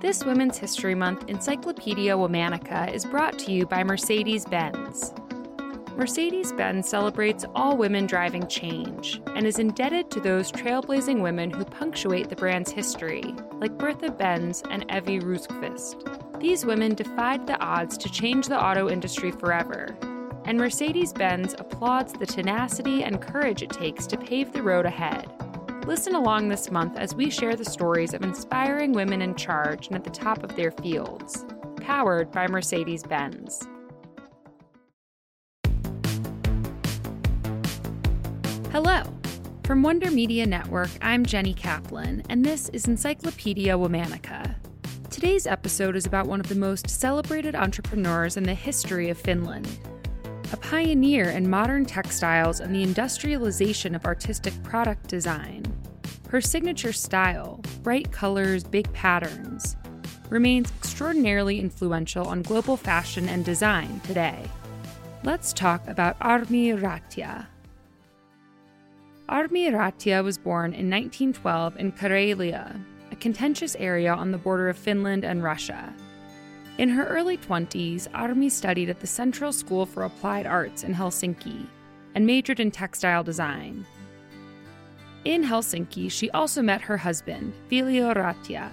This Women's History Month Encyclopedia Womannica is brought to you by Mercedes Benz. Mercedes Benz celebrates all women driving change and is indebted to those trailblazing women who punctuate the brand's history, like Bertha Benz and Ewy Rosqvist. These women defied the odds to change the auto industry forever, and Mercedes Benz applauds the tenacity and courage it takes to pave the road ahead. Listen along this month as we share the stories of inspiring women in charge and at the top of their fields. Powered by Mercedes Benz. Hello. From Wonder Media Network, I'm Jenny Kaplan, and this is Encyclopedia Womannica. Today's episode is about one of the most celebrated entrepreneurs in the history of Finland. A pioneer in modern textiles and the industrialization of artistic product design, her signature style, bright colors, big patterns, remains extraordinarily influential on global fashion and design today. Let's talk about Armi Ratia. Armi Ratia was born in 1912 in Karelia, a contentious area on the border of Finland and Russia. In her early 20s, Armi studied at the Central School for Applied Arts in Helsinki and majored in textile design. In Helsinki, she also met her husband, Viljo Ratia.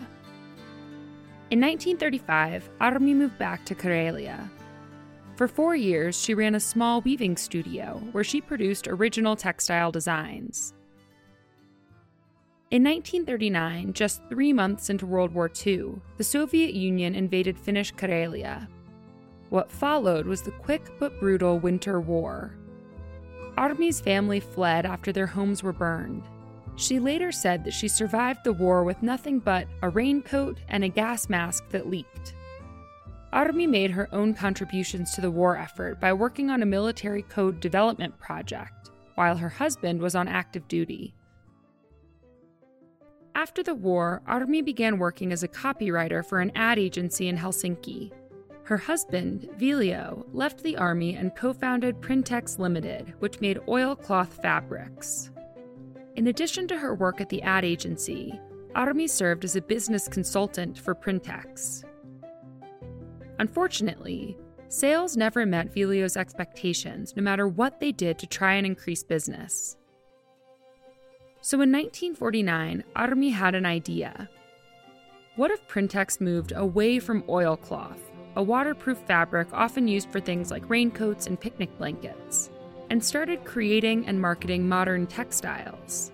In 1935, Armi moved back to Karelia. For four years, she ran a small weaving studio where she produced original textile designs. In 1939, just three months into World War II, the Soviet Union invaded Finnish Karelia. What followed was the quick but brutal Winter War. Armi's family fled after their homes were burned. She later said that she survived the war with nothing but a raincoat and a gas mask that leaked. Armi made her own contributions to the war effort by working on a military code development project, while her husband was on active duty. After the war, Armi began working as a copywriter for an ad agency in Helsinki. Her husband, Viljo, left the army and co founded Printex Limited, which made oilcloth fabrics. In addition to her work at the ad agency, Armi served as a business consultant for Printex. Unfortunately, sales never met Viljo's expectations, no matter what they did to try and increase business. So in 1949, Armi had an idea. What if Printex moved away from oilcloth, a waterproof fabric often used for things like raincoats and picnic blankets, and started creating and marketing modern textiles?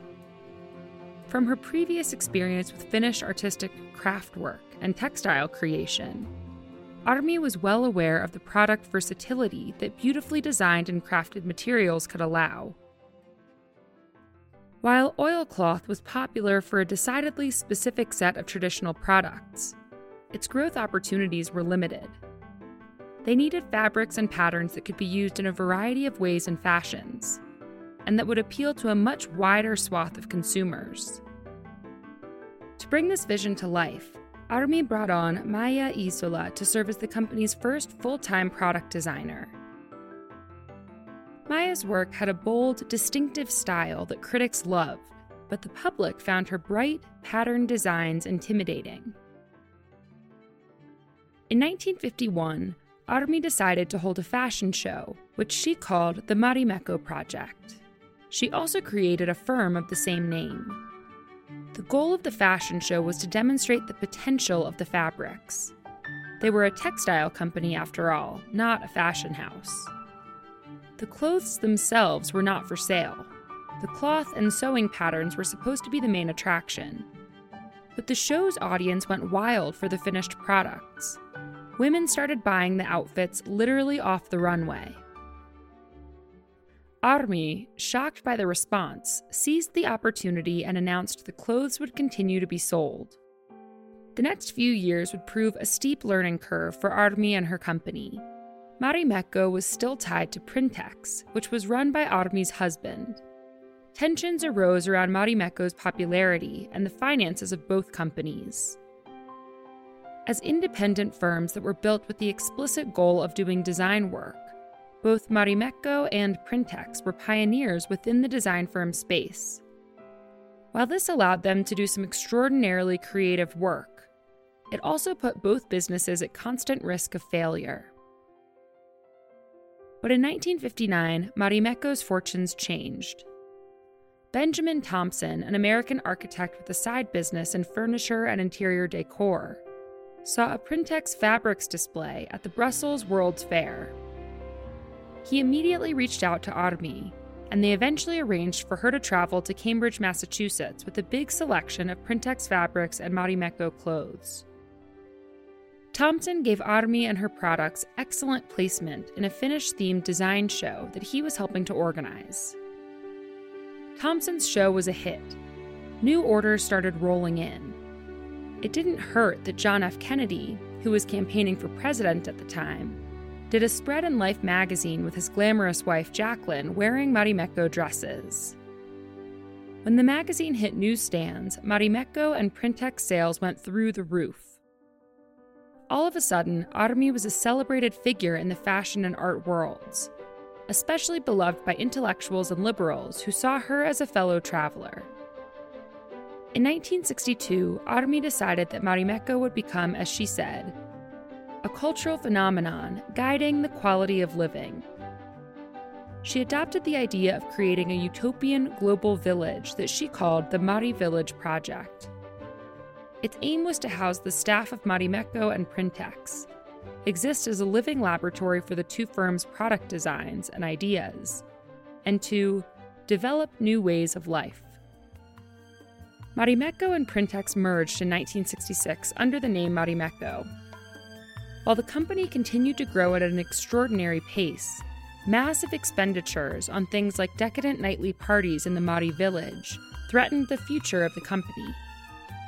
From her previous experience with Finnish artistic craft work and textile creation, Armi was well aware of the product versatility that beautifully designed and crafted materials could allow. While oilcloth was popular for a decidedly specific set of traditional products, its growth opportunities were limited. They needed fabrics and patterns that could be used in a variety of ways and fashions, and that would appeal to a much wider swath of consumers. To bring this vision to life, Armi brought on Maija Isola to serve as the company's first full time product designer. Maija's work had a bold, distinctive style that critics loved, but the public found her bright, patterned designs intimidating. In 1951, Armi decided to hold a fashion show, which she called the Marimekko Project. She also created a firm of the same name. The goal of the fashion show was to demonstrate the potential of the fabrics. They were a textile company, after all, not a fashion house. The clothes themselves were not for sale. The cloth and sewing patterns were supposed to be the main attraction. But the show's audience went wild for the finished products. Women started buying the outfits literally off the runway. Armi, shocked by the response, seized the opportunity and announced the clothes would continue to be sold. The next few years would prove a steep learning curve for Armi and her company. Marimekko was still tied to Printex, which was run by Armi's husband. Tensions arose around Marimekko's popularity and the finances of both companies. As independent firms that were built with the explicit goal of doing design work, both Marimekko and Printex were pioneers within the design firm space. While this allowed them to do some extraordinarily creative work, it also put both businesses at constant risk of failure. But in 1959, Marimekko's fortunes changed. Benjamin Thompson, an American architect with a side business in furniture and interior decor, saw a Printex fabrics display at the Brussels World's Fair. He immediately reached out to Armi, and they eventually arranged for her to travel to Cambridge, Massachusetts with a big selection of Printex fabrics and Marimekko clothes. Thompson gave Armi and her products excellent placement in a Finnish themed design show that he was helping to organize. Thompson's show was a hit. New orders started rolling in. It didn't hurt that John F. Kennedy, who was campaigning for president at the time, did a spread in Life magazine with his glamorous wife Jacqueline wearing Marimekko dresses. When the magazine hit newsstands, Marimekko and Printex sales went through the roof. All of a sudden, Armi was a celebrated figure in the fashion and art worlds, especially beloved by intellectuals and liberals who saw her as a fellow traveler. In 1962, Armi decided that Marimekko would become, as she said, a cultural phenomenon guiding the quality of living. She adopted the idea of creating a utopian global village that she called the Mari Village Project. Its aim was to house the staff of Marimekko and Printex, exist as a living laboratory for the two firms' product designs and ideas, and to develop new ways of life. Marimekko and Printex merged in 1966 under the name Marimekko while the company continued to grow at an extraordinary pace, massive expenditures on things like decadent nightly parties in the Mari village threatened the future of the company.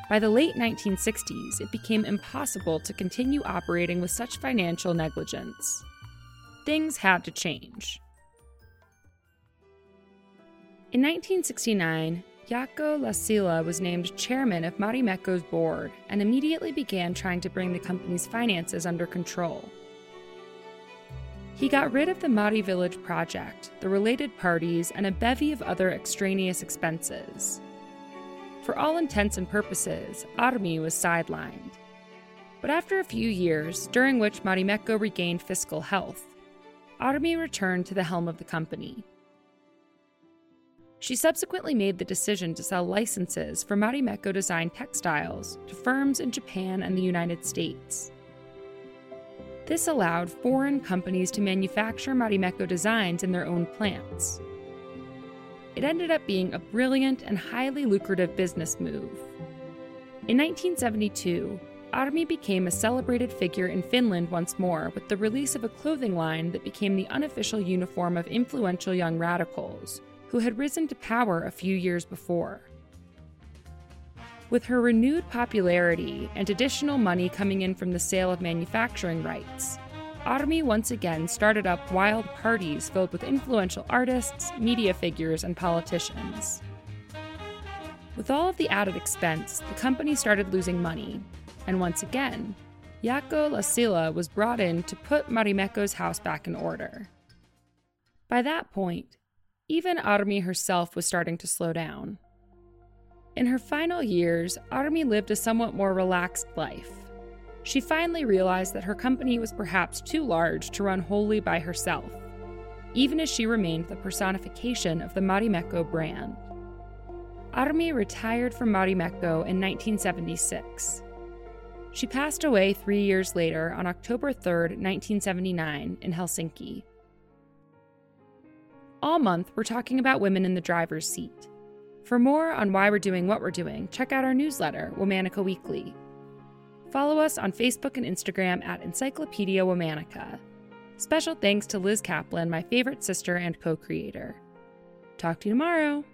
By the late 1960s, it became impossible to continue operating with such financial negligence. Things had to change. In 1969, Jaakko Lassila was named chairman of Marimekko's board and immediately began trying to bring the company's finances under control. He got rid of the Mari Village project, the related parties, and a bevy of other extraneous expenses. For all intents and purposes, Armi was sidelined. But after a few years, during which Marimekko regained fiscal health, Armi returned to the helm of the company. She subsequently made the decision to sell licenses for Marimekko designed textiles to firms in Japan and the United States. This allowed foreign companies to manufacture Marimekko designs in their own plants. It ended up being a brilliant and highly lucrative business move. In 1972, Armi became a celebrated figure in Finland once more with the release of a clothing line that became the unofficial uniform of influential young radicals who had risen to power a few years before. With her renewed popularity and additional money coming in from the sale of manufacturing rights, Armi once again started up wild parties filled with influential artists, media figures, and politicians. With all of the added expense, the company started losing money, and once again, Jaakko Lassila was brought in to put Marimekko's house back in order. By that point, even Armi herself was starting to slow down. In her final years, Armi lived a somewhat more relaxed life. She finally realized that her company was perhaps too large to run wholly by herself, even as she remained the personification of the Marimekko brand. Armi retired from Marimekko in 1976. She passed away three years later on October 3, 1979, in Helsinki. All month, we're talking about women in the driver's seat. For more on why we're doing what we're doing, check out our newsletter, Womannica Weekly. Follow us on Facebook and Instagram at Encyclopedia Womannica. Special thanks to Liz Kaplan, my favorite sister and co creator. Talk to you tomorrow.